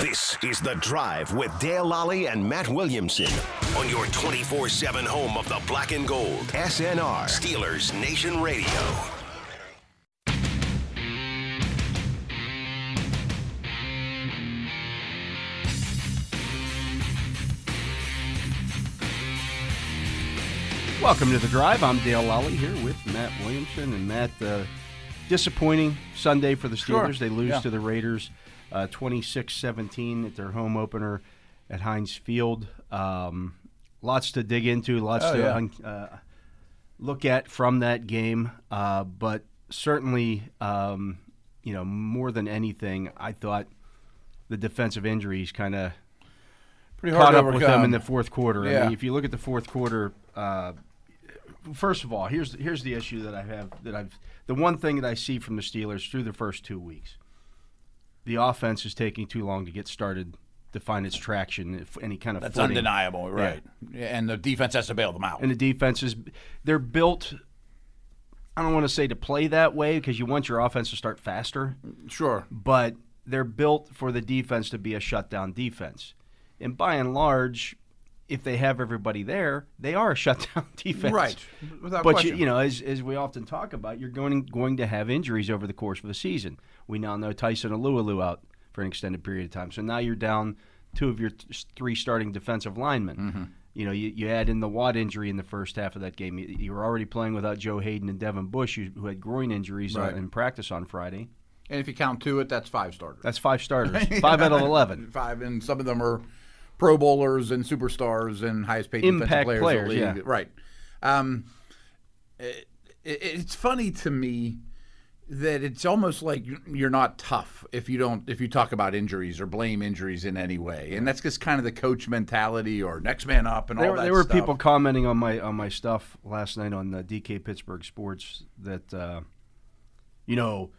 This is The Drive with Dale Lolley and Matt Williamson on your 24 7 home of the black and gold. SNR, Steelers Nation Radio. Welcome to the drive. I'm Dale Lolley here with Matt Williamson and Matt. Uh, disappointing Sunday for the Steelers. Sure. They lose Yeah. to the Raiders, uh, 26-17 at their home opener at Heinz Field. Um, lots to dig into. Lots Oh, to yeah. un- uh, look at from that game. Uh, but certainly, um, you know, more than anything, I thought the defensive injuries kind of Pretty hard caught to up with them in the fourth quarter. I mean, if you look at the fourth quarter, uh, first of all, here's here's the issue that I have that I've the one thing that I see from the Steelers through the first two weeks. The offense is taking too long to get started to find its traction, if any kind of That's footing. undeniable, right? And the defense has to bail them out. And the defense is they're built. I don't want to say to play that way because you want your offense to start faster, sure. but they're built for the defense to be a shutdown defense. And by and large, if they have everybody there, they are a shutdown defense. Right. Without But you, question. you know, as, as we often talk about, you're going going to have injuries over the course of the season. We now know Tyson Alualu out for an extended period of time, so now you're down two of your th- three starting defensive linemen. Mm-hmm. You know, you, you add in the Watt injury in the first half of that game. You, you were already playing without Joe Haden and Devin Bush, who, who had groin injuries uh, Right. in practice on Friday. and if you count to it, that's five starters. That's five starters, five out of eleven. Five, and some of them are Pro Bowlers and superstars and highest paid defensive Impact players. in players, the league. yeah. Right. Um, it, it, it's funny to me that it's almost like you're not tough if you don't if you talk about injuries or blame injuries in any way, and that's just kind of the coach mentality or next man up and There, all that. there were stuff. people commenting on my on my stuff last night on uh, DK Pittsburgh Sports that uh, you know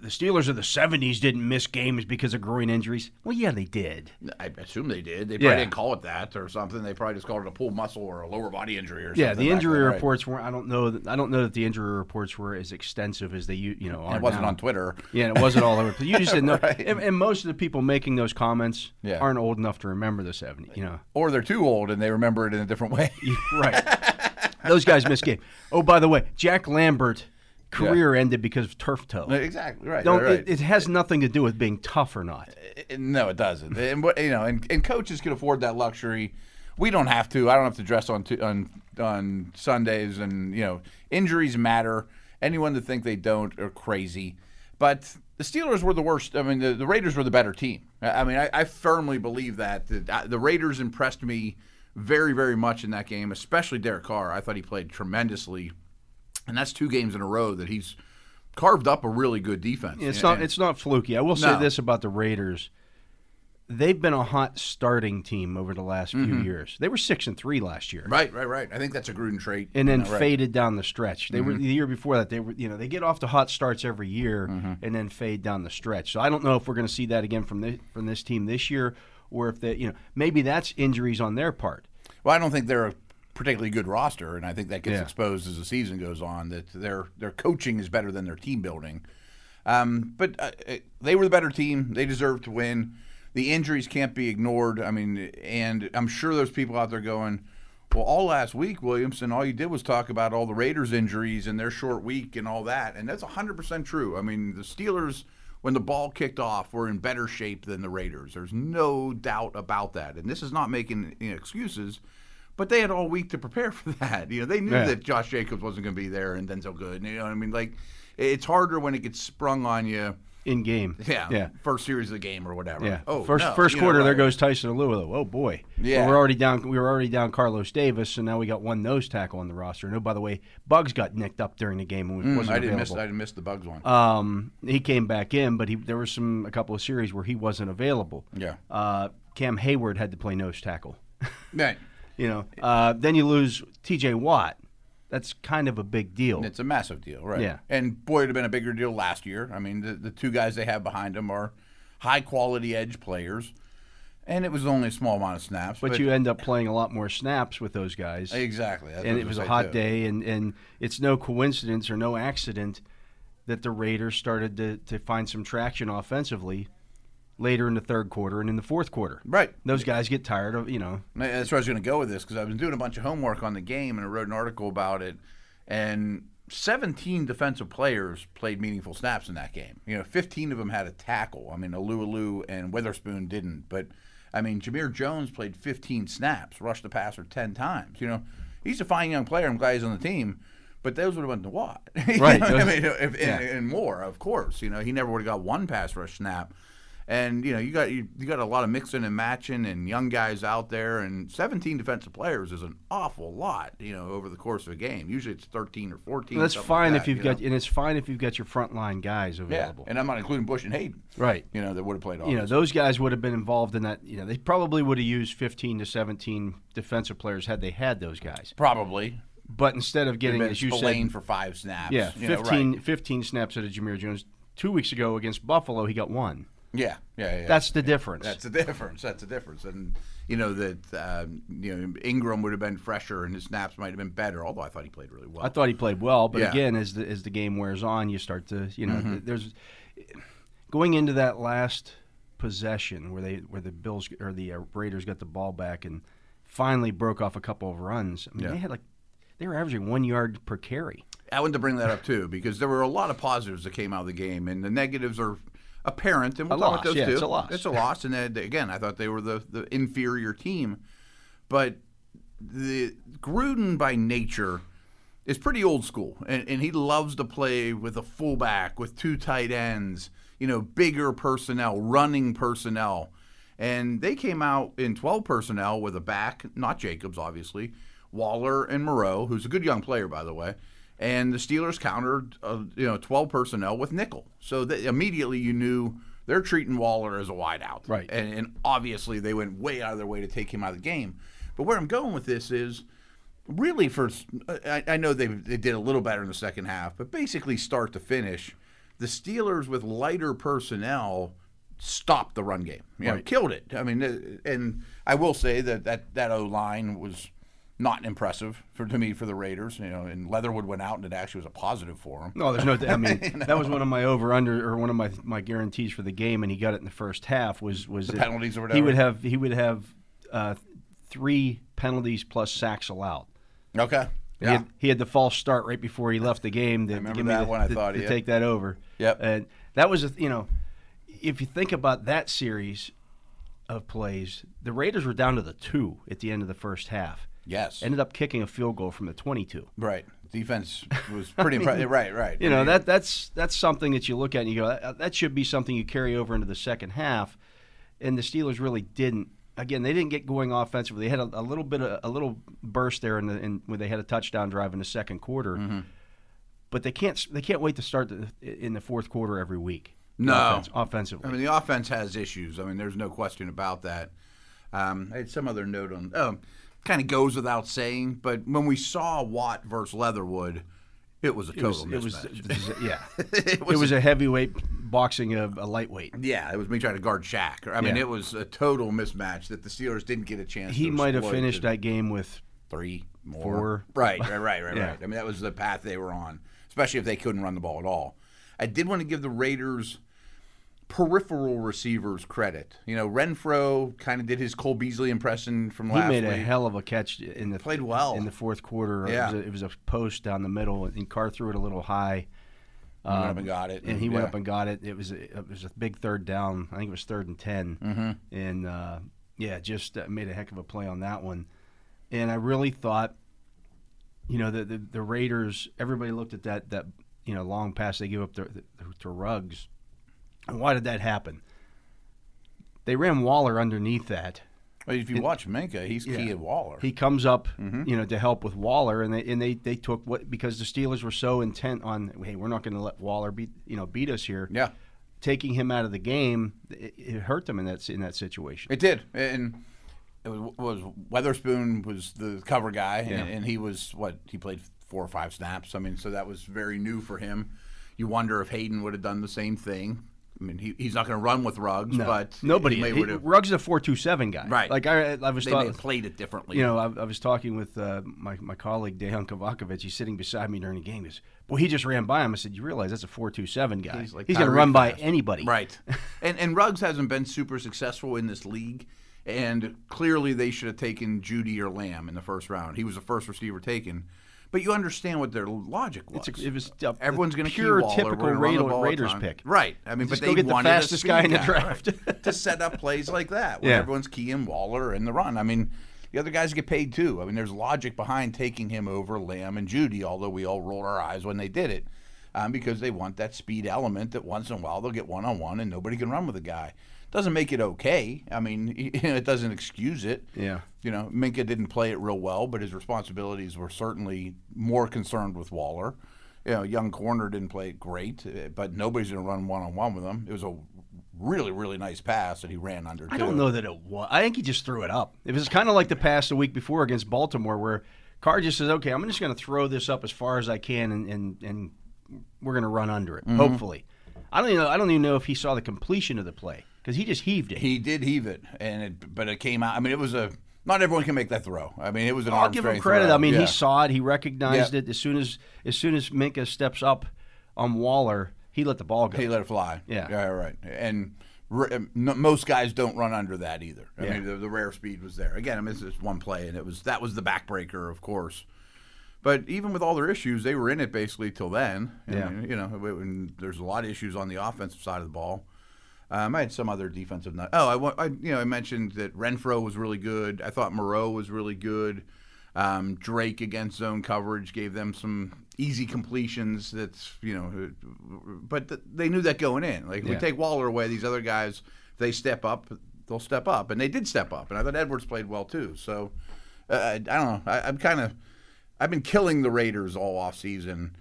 the Steelers of the '70s didn't miss games because of groin injuries. Well, yeah, they did. I assume they did. They probably Yeah. didn't call it that or something. They probably just called it a pulled muscle or a lower body injury or something. Yeah, the injury then, right. reports were. I don't know. That, I don't know that the injury reports were as extensive as they you know it wasn't now. on Twitter. Yeah, and it wasn't all over. You just didn't know. Right. and, and most of the people making those comments Yeah. aren't old enough to remember the '70s. You know. Or they're too old and they remember it in a different way. right. Those guys missed game. Oh, by the way, Jack Lambert career ended because of turf toe. exactly right. Don't right, right. It, it has nothing to do with being tough or not. Uh, no, it doesn't. And what you know, and, and coaches can afford that luxury. We don't have to. I don't have to dress on on on Sundays, and you know, injuries matter. Anyone that think they don't are crazy. But the Steelers were the worst. I mean, the, the Raiders were the better team. I I mean, I, I firmly believe that. The, uh, the Raiders impressed me very, very much in that game, especially Derek Carr. I thought he played tremendously, and that's two games in a row that he's carved up a really good defense. It's not. and- It's not fluky. I will say No. this about the Raiders: they've been a hot starting team over the last few years. They were six and three last year, Mm-hmm. Right, right, right. I think that's a Gruden trait. and then you know, right. faded down the stretch. They were Mm-hmm. the year before that. They were, you know, they get off to hot starts every year Mm-hmm. and then fade down the stretch. So I don't know if we're going to see that again from this from this team this year, or if they, you know, maybe that's injuries on their part. Well, I don't think they're a particularly good roster, and I think that gets Yeah. exposed as the season goes on. That their their coaching is better than their team building. Um, but uh, uh, they were the better team. They deserve to win. The injuries can't be ignored. I mean, and I'm sure there's people out there going, "Well, all last week, Williamson, all you did was talk about all the Raiders injuries and their short week and all that." And that's 100% true. I mean, the Steelers when the ball kicked off were in better shape than the Raiders. There's no doubt about that. And this is not making any excuses. But they had all week to prepare for that. You know, they knew Yeah. that Josh Jacobs wasn't going to be there and Denzelle Good. You know I mean? Like, it's harder when it gets sprung on you. In game, Yeah, yeah. first series of the game or whatever. Yeah. Oh, first no, first you know, quarter, there goes Tyson Alualu. Oh boy. Yeah. Well, we're already down. We were already down Carlos Davis, and now we got one nose tackle on the roster. And oh, by the way, Buggs got nicked up during the game and Mm, wasn't I didn't miss. available. I didn't miss the Buggs one. Um, he came back in, but he there were some a couple of series where he wasn't available. yeah. Uh, Cam Heyward had to play nose tackle. Right. You know, uh, then you lose T.J. Watt. That's kind of a big deal. It's a massive deal, right? Yeah. And boy, it'd have been a bigger deal last year. I mean, the, the two guys they have behind them are high quality edge players, and it was only a small amount of snaps. but, you end up playing a lot more snaps with those guys. exactly, That's and it was a hot too. day, and, and it's no coincidence or no accident that the Raiders started to, to find some traction offensively later in the third quarter and in the fourth quarter. Right. Those guys get tired of you know. That's where I was going to go with this because I've been doing a bunch of homework on the game and I wrote an article about it. And 17 defensive players played meaningful snaps in that game. You know, 15 of them had a tackle. I mean, Alualu and Witherspoon didn't. But, I mean, Jamir Jones played 15 snaps, rushed the passer 10 times. You know, he's a fine young player. I'm glad he's on the team. But those would have been the what? Right. I mean, if, Yeah. and, and more, of course. You know, he never would have got one pass rush snap. And you know, you got you, you got a lot of mixing and matching and young guys out there, and 17 defensive players is an awful lot. You know, over the course of a game. Usually it's 13 or 14. That's fine like if you've you got know? and it's fine if you've got your frontline guys available. yeah, and I'm not including Bush and Haden. Right. You know, that would have played. you know, those guys would have been involved in that. You know, they probably would have used 15 to 17 defensive players had they had those guys. probably But instead of getting, as you said, for five snaps. yeah, you know, 15, right. 15 snaps out of Jamir Jones. Two weeks ago against Buffalo, he got one. Yeah, yeah, yeah. That's the difference. That's the difference. That's the difference. And you know that um, you know Ingram would have been fresher and his snaps might have been better. Although I thought he played really well. I thought he played well, but Yeah. Mm-hmm. again, as the as the game wears on, you start to you know th- there's going into that last possession where they where the Bills or the uh, Raiders got the ball back and finally broke off a couple of runs. I mean, Yeah. they had like they were averaging one yard per carry. I wanted to bring that up too because there were a lot of positives that came out of the game, and the negatives are apparent. And we'll A talk loss, about those yeah, too. it's a loss. It's a loss, and then, again, I thought they were the, the inferior team, but the Gruden by nature is pretty old school, and, and he loves to play with a fullback, with two tight ends, you know, bigger personnel, running personnel. And they came out in 12 personnel with a back, not Jacobs, obviously, Waller and Moreau, who's a good young player, by the way. And the Steelers countered, uh, you know, 12 personnel with nickel. So that immediately you knew they're treating Waller as a wideout. Right. And, and obviously they went way out of their way to take him out of the game. But where I'm going with this is really for I, I know they they did a little better in the second half, but basically start to finish, the Steelers with lighter personnel stopped the run game. You know, killed it. I mean, uh, and I will say that that that O line was not impressive for to me for the Raiders. You know, and Leatherwood went out, and it actually was a positive for him. No, there's no. I mean, that was one of my over under or one of my my guarantees for the game, and he got it in the first half. Was was the penalties or whatever? He would have he would have uh, three penalties plus sacks allowed. Okay. He, had, he had the false start right before he left the game to give me the, one, I to- yeah. take that over. Yep. And that was a you know, if you think about that series of plays, the Raiders were down to the two at the end of the first half. Yes. Ended up kicking a field goal from the 22. right. Defense was pretty impressive. Right. Right. You know that that's that's something that you look at and you go that, that should be something you carry over into the second half, and the Steelers really didn't. Again, they didn't get going offensively. They had a, a little bit of a little burst there in the in, when they had a touchdown drive in the second quarter, Mm-hmm. but they can't they can't wait to start the, in the fourth quarter every week. No. offense, offensively. I mean, the offense has issues. I mean, there's no question about that. Um, I had some other note on. Oh, kind of goes without saying, but when we saw Watt versus Leatherwood, it was a it total was, it was mismatch. yeah. it it was a heavyweight boxing of a lightweight. yeah, it was me trying to guard Shaq. I mean, Yeah. it was a total mismatch that the Steelers didn't get a chance. He might have finished that game with three more. Four. Right, right, right, right, Yeah. right. I mean, that was the path they were on, especially if they couldn't run the ball at all. I did want to give the Raiders peripheral receivers credit. You know, Renfrow kind of did his Cole Beasley impression from last. He made a hell of a catch in the Played well. in the fourth quarter. Yeah. it, was a, it was a post down the middle, and Carr threw it a little high. He went up and got it, and he went up and got it. It was a, it was a big third down. I think it was third and 10 Mm-hmm. and uh, yeah, just uh, made a heck of a play on that one. And I really thought, you know, the the, the Raiders. Everybody looked at that that you know long pass they give up to, to Ruggs. And why did that happen? They ran Waller underneath that. Well, if you watch Minkah, he's key at Waller. He comes up, Mm-hmm. you know, to help with Waller, and they and they, they took what because the Steelers were so intent on, hey, we're not going to let Waller beat you know beat us here. yeah, Taking him out of the game, it, it hurt them in that in that situation. it did, and it was, was Witherspoon was the cover guy, Yeah. and, and he was what he played four or five snaps. I mean, so that was very new for him. You wonder if Haden would have done the same thing. I mean, he, he's not going to run with Ruggs, No, but nobody. he he-. Ruggs is a four two seven guy, Right. Like I, I was They played it differently. you know, I, I was talking with uh, my my colleague Dejan Kovacevic. He's sitting beside me during the game. He goes, "Well, he just ran by him." I said, "You realize that's a four two seven guy? He's like he's going to run by anybody, right? And and Ruggs hasn't been super successful in this league. And clearly, they should have taken Jeudy or Lamb in the first round. He was the first receiver taken. But you understand what their logic was. It's a- it was a- Everyone's going to pure typical We're gonna run the ball Raiders ton. pick. right? I mean, Just but they get the wanted a fastest guy in the draft. right? to set up plays like that when Yeah. everyone's keying Waller in the run. I mean, the other guys get paid too. I mean, there's logic behind taking him over Lamb and Jeudy, although we all rolled our eyes when they did it. Um, because they want that speed element that once in a while they'll get one on one and nobody can run with a guy. Doesn't make it okay. I mean, it doesn't excuse it. Yeah. You know, Minkah didn't play it real well, but his responsibilities were certainly more concerned with Waller. You know, young corner didn't play it great, uh, but nobody's going to run one on one with him. It was a really, really nice pass that he ran under. I too. don't know that it was. I think he just threw it up. It was kind of like the pass the week before against Baltimore, where Carr just says, "Okay, I'm just going to throw this up as far as I can, and and, and we're going to run under it. Mm-hmm. Hopefully." I don't even know. I don't even know if he saw the completion of the play because he just heaved it. He did heave it, and it, but it came out. I mean, it was a. Not everyone can make that throw. I mean, it was an I'll arm give him credit. throw. I mean, Yeah. he saw it. He recognized Yeah. it as soon as as soon as Minkah steps up on Waller. He let the ball go. He let it fly. Yeah. yeah, right. And um, most guys don't run under that either. I Yeah. mean, the, the rare speed was there. Again, I mean, this one play, and it was that was the backbreaker, of course. But even with all their issues, they were in it basically till then. I Yeah. you know, when there's a lot of issues on the offensive side of the ball. Um, I had some other defensive. Nut- oh, I, I you know I mentioned that Renfrow was really good. I thought Moreau was really good. Um, Drake against zone coverage gave them some easy completions. That's you know, but th- they knew that going in. Like if we take Waller away, these other guys, if they step up, they'll step up, and they did step up. And I thought Edwards played well too. So uh, I, don't know. I, I'm kind of I've been killing the Raiders all off season,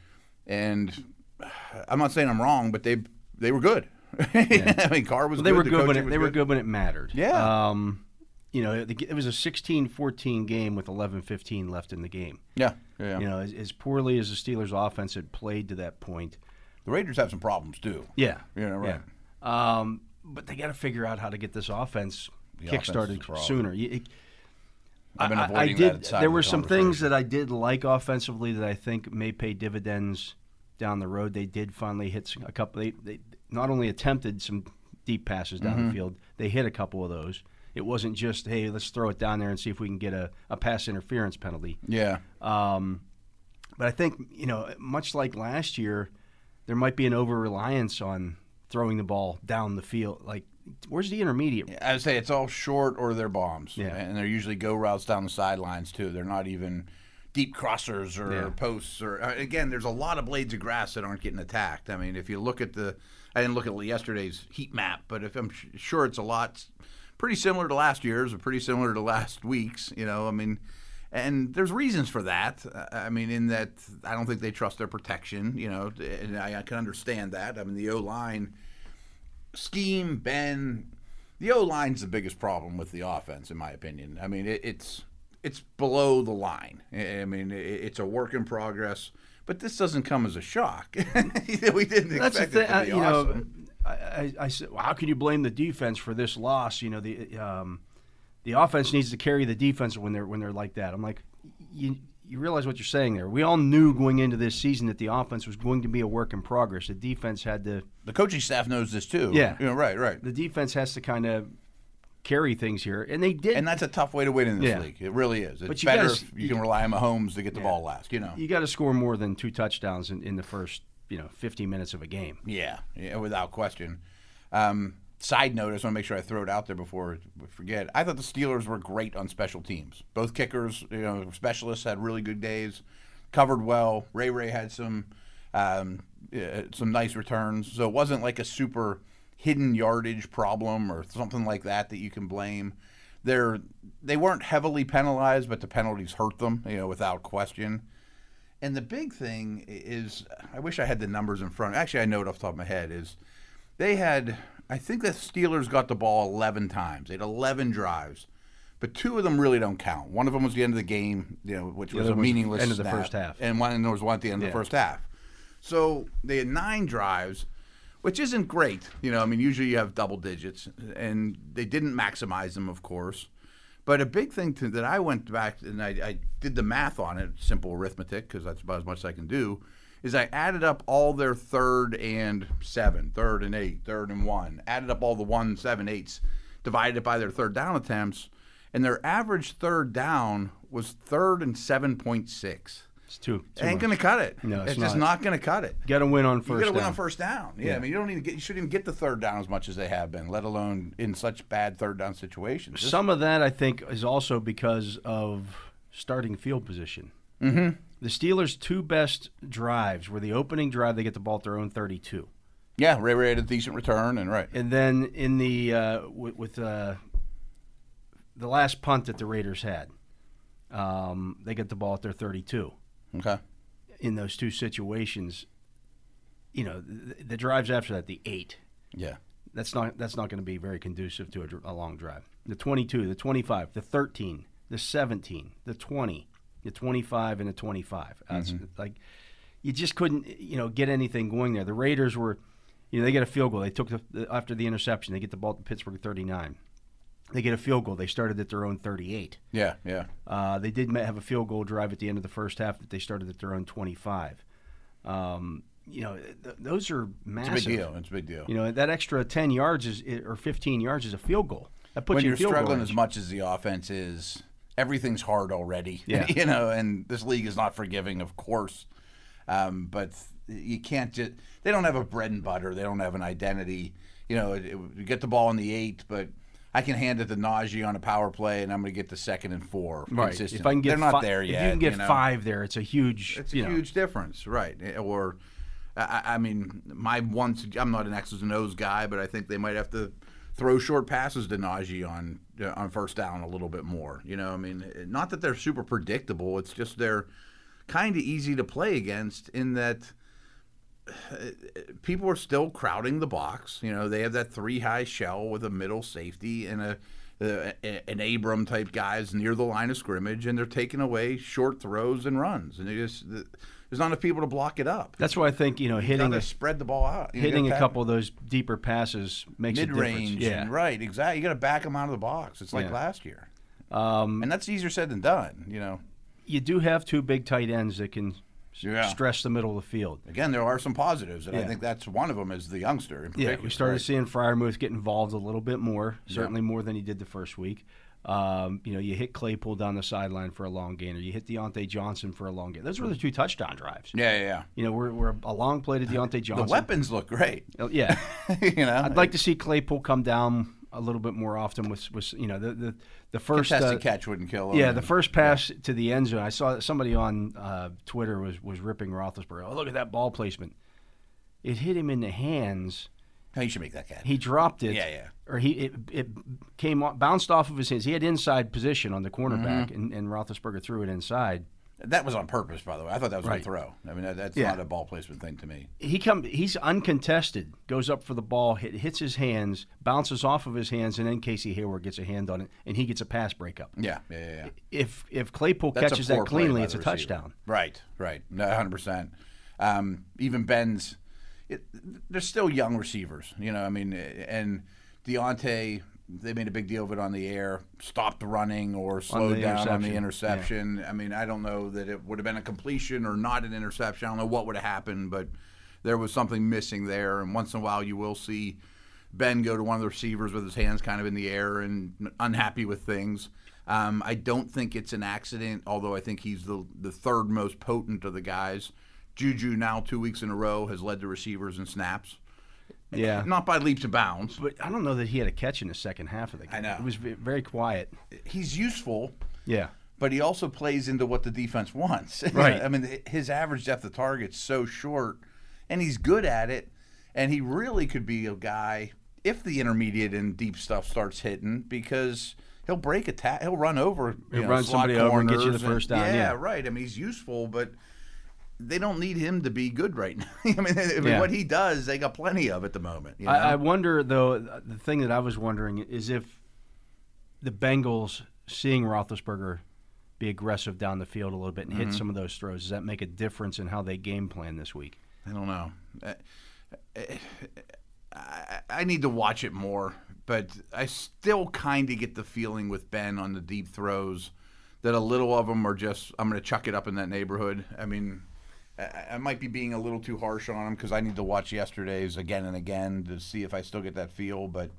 and I'm not saying I'm wrong, but they they were good. I mean, Carr was Well, they good. were the good when it, they were good when it mattered. Yeah. Um, you know, it, it was a 16-14 game with 11-15 left in the game. Yeah, yeah. You know, as, as poorly as the Steelers' offense had played to that point. The Raiders have some problems too. Yeah. Yeah, right. Yeah. Um, but they got to figure out how to get this offense The kickstarted sooner. It- I've been I- I- did. there the were some things that I did like offensively that I think may pay dividends down the road. They did finally hit a couple. They, they not only attempted some deep passes down Mm-hmm. the field, they hit a couple of those. It wasn't just hey, let's throw it down there and see if we can get a, a pass interference penalty. Yeah, Um, but I think you know, much like last year, there might be an over reliance on throwing the ball down the field. Like, where's the intermediate? I would say it's all short or they're bombs. Yeah. and they're usually go routes down the sidelines too. They're not even deep crossers or Yeah. posts or uh, again. There's a lot of blades of grass that aren't getting attacked. I mean, if you look at the, I didn't look at yesterday's heat map, but if I'm sure it's a lot, pretty similar to last year's or pretty similar to last week's. You know, I mean. And there's reasons for that. I mean, in that I don't think they trust their protection. You know, and I, I can understand that. I mean, the O line scheme, Ben, the O line's the biggest problem with the offense, in my opinion. I mean, it, it's it's below the line. I I mean, it, it's a work in progress. But this doesn't come as a shock. we didn't That's the expect thing. it to uh, be you awesome. know, I, I, I said, well, how can you blame the defense for this loss? You know, the um, the offense needs to carry the defense when they're when they're like that. I'm like, you you realize what you're saying there. We all knew going into this season that the offense was going to be a work in progress. The defense had to the coaching staff knows this too. Yeah. You know, right, right. the defense has to kind of carry things here, and they did. And that's a tough way to win in this Yeah. league. It really is. It's But you better gotta- if you, you- can rely on Mahomes to get the ball last. You know. you got to score more than two touchdowns in, in the first you know 15 minutes of a game. Yeah, yeah, without question. Um, side note, I just want to make sure I throw it out there before we forget. I thought the Steelers were great on special teams. Both kickers, you know, specialists had really good days, covered well. Ray Ray had some um, uh, some nice returns, so it wasn't like a super hidden yardage problem or something like that that you can blame. They're they weren't heavily penalized, but the penalties hurt them, you know, without question. And the big thing is, I wish I had the numbers in front. Actually, I know it off the top of my head. Is they had, I think the Steelers got the ball 11 times. They had 11 drives, but two of them really don't count. One of them was the end of the game, you know, which was a was meaningless end of the snap, first half. and one and there was one at the end of the first half. So they had nine drives, which isn't great. You know, I mean, usually you have double digits, and they didn't maximize them, of course. But a big thing to, that I went back and I, I did the math on it, simple arithmetic, because that's about as much as I can do, is I added up all their third and seven, third and eight, third and one, added up all the one, seven, eights, divided it by their third down attempts, and their average third down was third and seven point six. It's too. too Ain't much. gonna cut it. No, it's just not. not gonna cut it. Got to win on first. You got to win down. on first down. Yeah, Yeah. I mean, you don't even get. You shouldn't even get the third down as much as they have been, let alone in such bad third down situations. This- Some of that, I think, is also because of starting field position. Mm-hmm. The Steelers' two best drives were the opening drive; they get the ball at their own 32, yeah, Ray Ray had a decent return, and right. and then in the uh, with, with uh, the last punt that the Raiders had, um, they get the ball at their 32. Okay. In those two situations, you know, the, the drives after that, the eight, Yeah. that's not that's not going to be very conducive to a, a long drive. The 22, the 25, the 13, the 17, the 20, the 25, and the 25. Uh, it's like you just couldn't, you know, get anything going there. The Raiders were, you know, they get a field goal. They took the, the after the interception, they get the ball to Pittsburgh 39. They get a field goal. They started at their own 38. Yeah. Yeah. Uh, they did have a field goal drive at the end of the first half that they started at their own 25. Um, you know, th- those are massive. It's a big deal. It's a big deal. You know, that extra 10 yards is or 15 yards is a field goal. That puts when you you're field struggling as much as the offense is, everything's hard already. Yeah. you know, and this league is not forgiving, of course. Um, but you can't just. They don't have a bread and butter. They don't have an identity. You know, it, it, you get the ball in the eight, but I can hand it to Najee on a power play, and I'm going to get the second and four. Right. If I can get they're not there yet. If you can get know? five there, it's a huge. It's a you know, huge difference, right? Eh, Or, I, I mean, my one. I'm not an X's and O's guy, but I think they might have to throw short passes to Najee on uh, on first down a little bit more. You know, I mean, eh, not that they're super predictable. It's just they're kind of easy to play against in that people are still crowding the box. You know, they have that three high shell with a middle safety and a, a an Abram type guys near the line of scrimmage, and they're taking away short throws and runs, and they just there's not enough people to block it up. That's why I think you know hitting a, spread the ball out. You hitting a couple of those deeper passes makes mid a difference. range, Yeah. right? Exactly. You got to back them out of the box. It's like Yeah. last year, Um, and that's easier said than done. You know. you do have two big tight ends that can Yeah. stress the middle of the field. Again, there are some positives, and I think that's one of them is the youngster. In Yeah, we started right? seeing Freiermuth get involved a little bit more, certainly more than he did the first week. Um, you know, you hit Claypool down the sideline for a long gain, or you hit Diontae Johnson for a long gain. Those were the two touchdown drives. Yeah, yeah, yeah. You know, we're, we're a long play to Diontae Johnson. The weapons look great. Uh, Yeah. you know, I'd like to see Claypool come down a little bit more often with, with you know, the, the, the first. contested uh, catch wouldn't kill him. Yeah, the first pass to the end zone. I saw that somebody on uh, Twitter was, was ripping Roethlisberger. Oh, look at that ball placement. It hit him in the hands. Oh, you should make that catch. He dropped it. Yeah, yeah. Or he it, it came off, bounced off of his hands. He had inside position on the cornerback, Mm-hmm. and, and Roethlisberger threw it inside. That was on purpose, by the way. I thought that was Right. a throw. I mean, that, that's Yeah. not a ball placement thing to me. He come he's uncontested, goes up for the ball, hit, hits his hands, bounces off of his hands, and then Casey Hayward gets a hand on it, and he gets a pass breakup. Yeah, yeah, yeah. yeah. If if Claypool That's catches that cleanly, it's a receiver. touchdown. Right, right. 100%. Um, even Ben's, it, they're still young receivers, you know, I mean, and Diontae, they made a big deal of it on the air, stopped running or slowed the down on the interception. interception. I mean, I don't know that it would have been a completion or not an interception. I don't know what would have happened, but there was something missing there. And once in a while, you will see Ben go to one of the receivers with his hands kind of in the air and unhappy with things. Um, I don't think it's an accident, although I think he's the the third most potent of the guys. Juju now two weeks in a row has led the receivers in snaps. Yeah. Not by leaps and bounds. But I don't know that he had a catch in the second half of the game. I know. It was very quiet. He's useful, Yeah. but he also plays into what the defense wants. Right. I mean, his average depth of target's so short, and he's good at it. And he really could be a guy if the intermediate and deep stuff starts hitting because he'll break a ta- he'll run over, you He'll know, run slot somebody over and get you the first down, yeah. right. I mean, he's useful, but they don't need him to be good right now. I mean, I mean, Yeah. what he does, they got plenty of at the moment. You know? I, I wonder though. The thing that I was wondering is if the Bengals seeing Roethlisberger be aggressive down the field a little bit and Mm-hmm. hit some of those throws, does that make a difference in how they game plan this week? I don't know. I, I, I need to watch it more, but I still kind of get the feeling with Ben on the deep throws that a little of them are just I'm going to chuck it up in that neighborhood. I mean, I, might be being a little too harsh on him because I need to watch yesterday's again and again to see if I still get that feel. But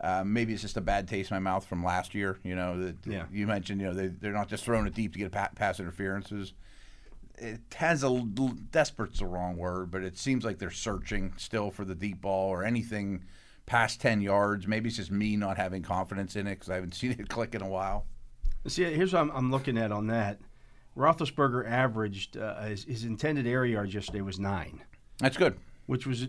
uh, maybe it's just a bad taste in my mouth from last year. You know, that Yeah. you mentioned. You know, they they're not just throwing it deep to get pa- pass interferences. It has a desperate's the wrong word, but it seems like they're searching still for the deep ball or anything past ten yards. Maybe it's just me not having confidence in it because I haven't seen it click in a while. See, here's what I'm, I'm looking at on that. Roethlisberger averaged uh, his, his intended air yards yesterday was nine, That's good. which was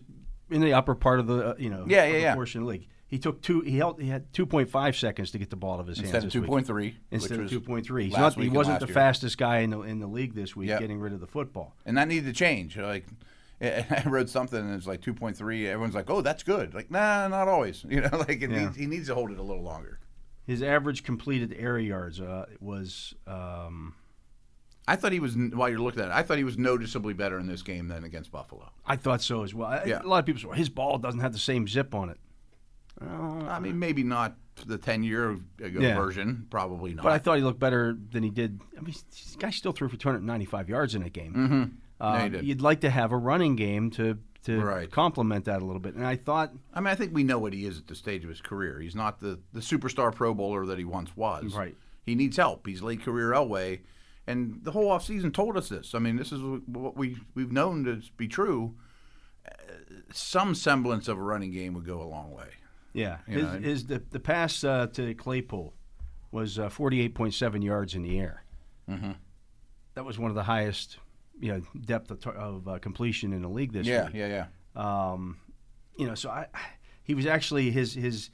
in the upper part of the uh, you know Yeah, yeah, yeah. portion of the league. He took two. He held. He had 2.5 seconds to get the ball out of his Instead hands of this week. two point three, Instead of 2.3. He's not, he wasn't the year. fastest guy in the in the league this week Yep. getting rid of the football. and that needed to change. Like I wrote something and it's like 2.3. Everyone's like, "Oh, that's good." Like, nah, not always. You know, like it Yeah. needs, he needs to hold it a little longer. His average completed air yards uh, was um, I thought he was while you're looking at it. I thought he was noticeably better in this game than against Buffalo. I thought so as well. Yeah. A lot of people say his ball doesn't have the same zip on it. I mean, maybe not the 10 year ago Yeah. version, probably not. But I thought he looked better than he did. I mean, this guy still threw for 295 yards in a game. Mm-hmm. Uh, he did. You'd like to have a running game to to Right. complement that a little bit. And I thought, I mean, I think we know what he is at the stage of his career. He's not the, the superstar Pro Bowler that he once was. Right. He needs help. He's late career Elway. And the whole offseason told us this. I mean, this is what we, we've known to be true. Uh, Some semblance of a running game would go a long way. yeah, his, his the the pass uh, to Claypool was uh, 48.7 yards in the air. Mm-hmm. That was one of the highest, you know, depth of, of uh, completion in the league this year. Yeah, yeah, yeah. Um, you know, so I, he was actually his his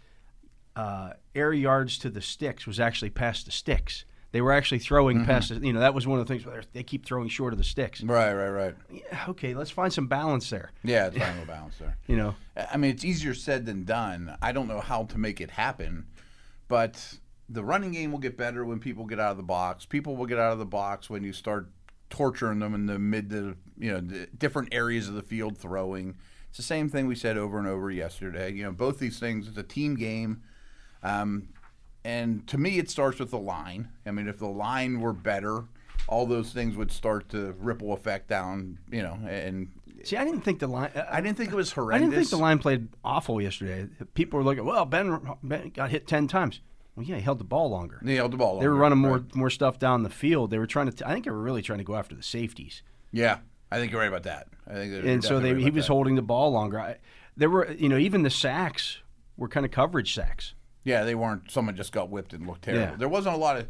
uh, air yards to the sticks was actually past the sticks. They were actually throwing past. You know, that was one of the things where they keep throwing short of the sticks. Right, right, right. Yeah, okay, let's find some balance there. Yeah, it's finding a balance there. You know, I mean, it's easier said than done. I don't know how to make it happen, but the running game will get better when people get out of the box. People will get out of the box when you start torturing them in the mid to you know the different areas of the field throwing. It's the same thing we said over and over yesterday. You know, both these things. It's a team game. Um, and to me, it starts with the line. I mean, if the line were better, all those things would start to ripple effect down. You know, and see, I didn't think the line. uh, I didn't think it was horrendous. I didn't think the line played awful yesterday. People were looking, well, Ben, ben got hit ten times. Well, yeah, he held the ball longer. They held the ball. Longer, They were running more right. more stuff down the field. They were trying to. T- I think they were really trying to go after the safeties. Yeah, I think you're right about that. I think and so they, right he was that. holding the ball longer. I, there were, you know, even the sacks were kind of coverage sacks. Yeah, they weren't. Someone just got whipped and looked terrible. Yeah. There wasn't a lot of.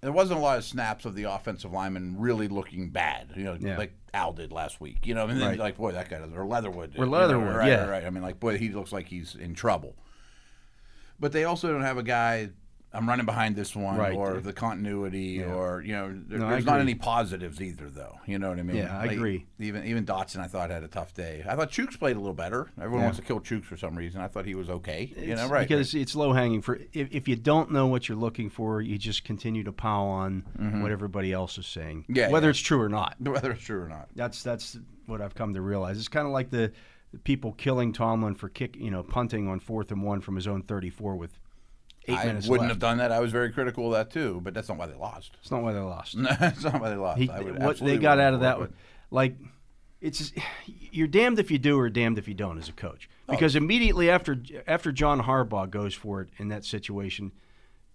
There wasn't a lot of snaps of the offensive lineman really looking bad. You know, Yeah. like Al did last week. You know, and then Right. like boy, that guy does. Or Leatherwood. did, Or you know, Leatherwood, right, yeah. right, right. I mean, like boy, he looks like he's in trouble. But they also don't have a guy. I'm running behind this one, Right. or the continuity, or you know, there- No, there's not any positives either, though. You know what I mean? Yeah, I agree. Even even Dotson, I thought had a tough day. I thought Chuks played a little better. Everyone Yeah. wants to kill Chuks for some reason. I thought he was okay. you know, right? Because it's low hanging for. If, if you don't know what you're looking for, you just continue to pile on what everybody else is saying, Mm-hmm. Yeah, whether yeah. it's true or not. whether it's true or not. That's that's what I've come to realize. It's kind of like the, the people killing Tomlin for kick, you know, punting on fourth and one from his own 34 with eight I minutes wouldn't left. have done that. I was very critical of that too, but that's not why they lost. It's not why they lost. that's not why they lost. He, what they got out of that, it, like, it's you're damned if you do or damned if you don't as a coach. Oh. Because immediately after after John Harbaugh goes for it in that situation,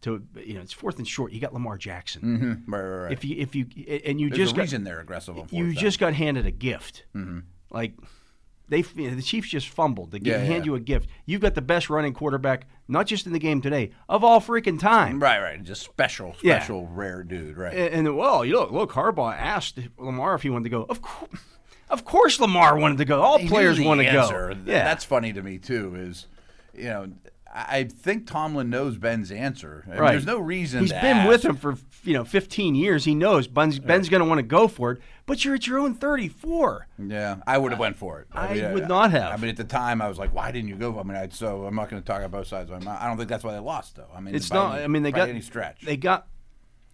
to you know it's fourth and short. You got Lamar Jackson. Mhm. Right, right, right. If you if you and you There's just a got, reason they're aggressive on you down. just got handed a gift. Like they, the Chiefs just fumbled. They Yeah, hand yeah. you a gift. You've got the best running quarterback, not just in the game today, of all freaking time. right, right. Just special, Yeah. special, rare dude. Right. And, and well, you look, look, Harbaugh asked Lamar if he wanted to go. Of course, of course, Lamar wanted to go. All He players want to go. Yeah, that's funny to me too. Is you know, I I think Tomlin knows Ben's answer. Right. There's no reason. He's been ask. with him for you know 15 years. He knows Ben's, Ben's going to want to go for it. But you're at your own 34. Yeah, I would have went for it. I would not have. I mean, at the time, I was like, "Why didn't you go?" For I mean, I, so I'm not going to talk about both sides of my mouth. I don't think that's why they lost, though. I mean, It's not. Any, I mean, they got any stretch. They got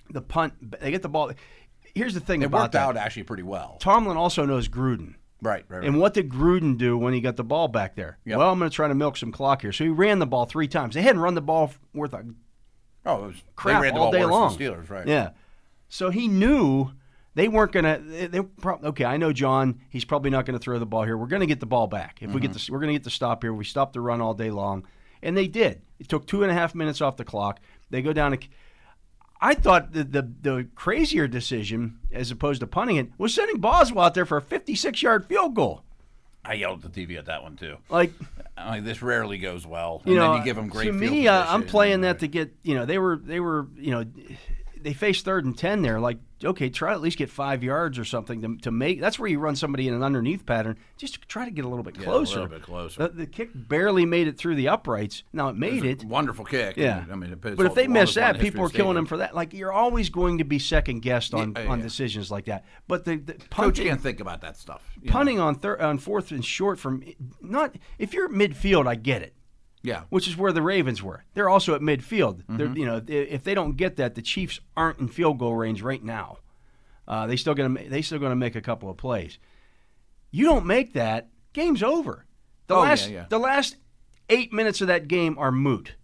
the punt. They get the ball. Here's the thing It about worked that. out actually pretty well. Tomlin also knows Gruden. Right, right, right. And what did Gruden do when he got the ball back there? Yep. Well, I'm going to try to milk some clock here. So he ran the ball three times. They hadn't run the ball worth a oh, it was, crap they ran the all ball day long. Steelers, right? Yeah. So he knew They weren't gonna. They, they pro- okay. I know John. He's probably not going to throw the ball here. We're going to get the ball back. If we get mm-hmm. the, we're going to get the stop here. We stop the run all day long, and they did. It took two and a half minutes off the clock. They go down to. I thought the, the the crazier decision, as opposed to punting it, was sending Boswell out there for a 56 yard field goal. I yelled at the TV at that one too. Like this rarely goes well. you and know, then you give them great. To me, uh, I'm playing that to get. You know, they were they were you know, they faced third and ten there. Like okay, try to at least get five yards or something to, to make. That's where you run somebody in an underneath pattern. Just try to get a little bit Yeah, closer. a little bit closer. The, the kick barely made it through the uprights. Now it made it. Wonderful kick. Yeah, I mean, but if they miss that, people are killing them for that. Like you're always going to be second guessed on Yeah, on decisions like that. But the, the Coach can't think about that stuff. know? punting on third on fourth and short from not if you're midfield, I get it Yeah. which is where the Ravens were. They're also at midfield. They're, Mm-hmm. you know, if they don't get that, the Chiefs aren't in field goal range right now. Uh, they still gonna they still gonna make a couple of plays. You don't make that, game's over. The Oh, last yeah. the last eight minutes of that game are moot.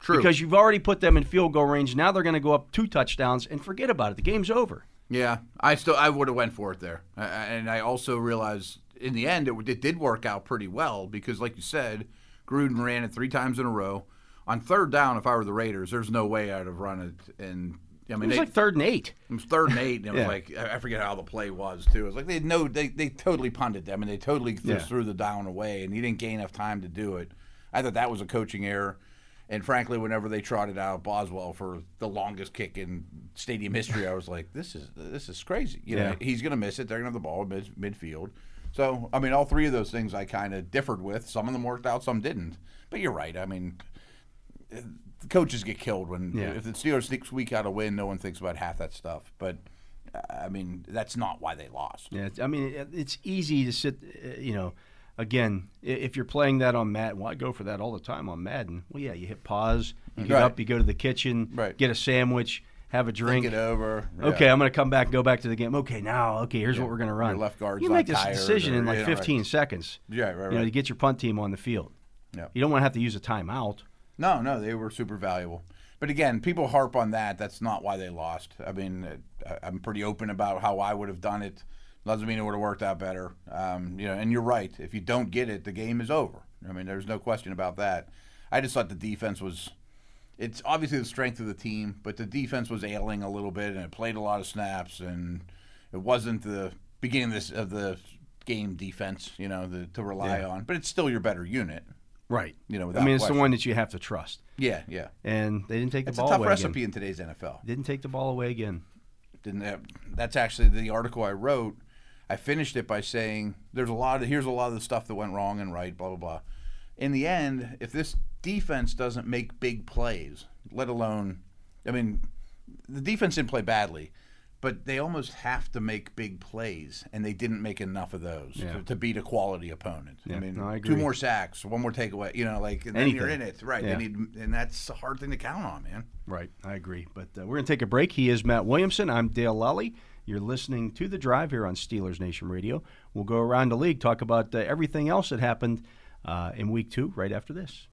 True. Because you've already put them in field goal range. Now they're going to go up two touchdowns and forget about it. The game's over. Yeah, I still I would have went for it there, and I also realized in the end it, it did work out pretty well because, like you said, Gruden ran it three times in a row. On third down, if I were the Raiders, there's no way I'd have run it. And I mean, It was they, like third and eight. it was third and eight, and it was like I I forget how the play was too. It was like they no, they they totally punted them, and they totally threw, Yeah. threw the down away, and he didn't gain enough time to do it. I thought that was a coaching error. And frankly, whenever they trotted out Boswell for the longest kick in stadium history, I was like, "This is this is crazy." You know, Yeah. he's going to miss it. They're going to have the ball mid, midfield. So, I mean, all three of those things I kind of differed with. Some of them worked out, some didn't. But you're right. I mean, coaches get killed when Yeah. if the Steelers squeak out a win, no one thinks about half that stuff. But I mean, that's not why they lost. Yeah, I mean, it's easy to sit, uh, you know, again, if you're playing that on Madden, well, I go for that all the time on Madden. Well, yeah, you hit pause, you get Right. up, you go to the kitchen, Right. get a sandwich, have a drink. Think it over. Okay, I'm going to come back, go back to the game. Okay, now, okay, here's what we're going to run. left guard's you make this decision or- in like yeah, right. 15 seconds. Yeah, right, You know, to get your punt team on the field. Yeah. You don't want to have to use a timeout. No, no, they were super valuable. But again, people harp on that. That's not why they lost. I mean, I'm pretty open about how I would have done it. Doesn't mean it would have worked out better. Um, you know, and you're right. If you don't get it, the game is over. I mean, there's no question about that. I just thought the defense was. It's obviously the strength of the team, but the defense was ailing a little bit, and it played a lot of snaps, and it wasn't the beginning of this of the game defense, you know, the, to rely Yeah. on. But it's still your better unit. Right. You know, I mean, it's question. the one that you have to trust. Yeah, yeah. And they didn't take the ball. It's a tough recipe again. in today's NFL. Didn't take the ball away again. Didn't have, that's actually the article I wrote. I finished it by saying there's a lot of here's a lot of the stuff that went wrong and right, blah blah blah. In the end, if this defense doesn't make big plays, let alone, I mean, the defense didn't play badly, but they almost have to make big plays, and they didn't make enough of those Yeah. to, to beat a quality opponent. Yeah, I mean, no, I two more sacks, one more takeaway, you know, like and then you're in it, right? Yeah. They need, and that's a hard thing to count on, man. Right, I agree. But uh, we're going to take a break. He is Matt Williamson. I'm Dale Lolley. You're listening to The Drive here on Steelers Nation Radio. We'll go around the league, talk about uh, everything else that happened uh, in week two right after this.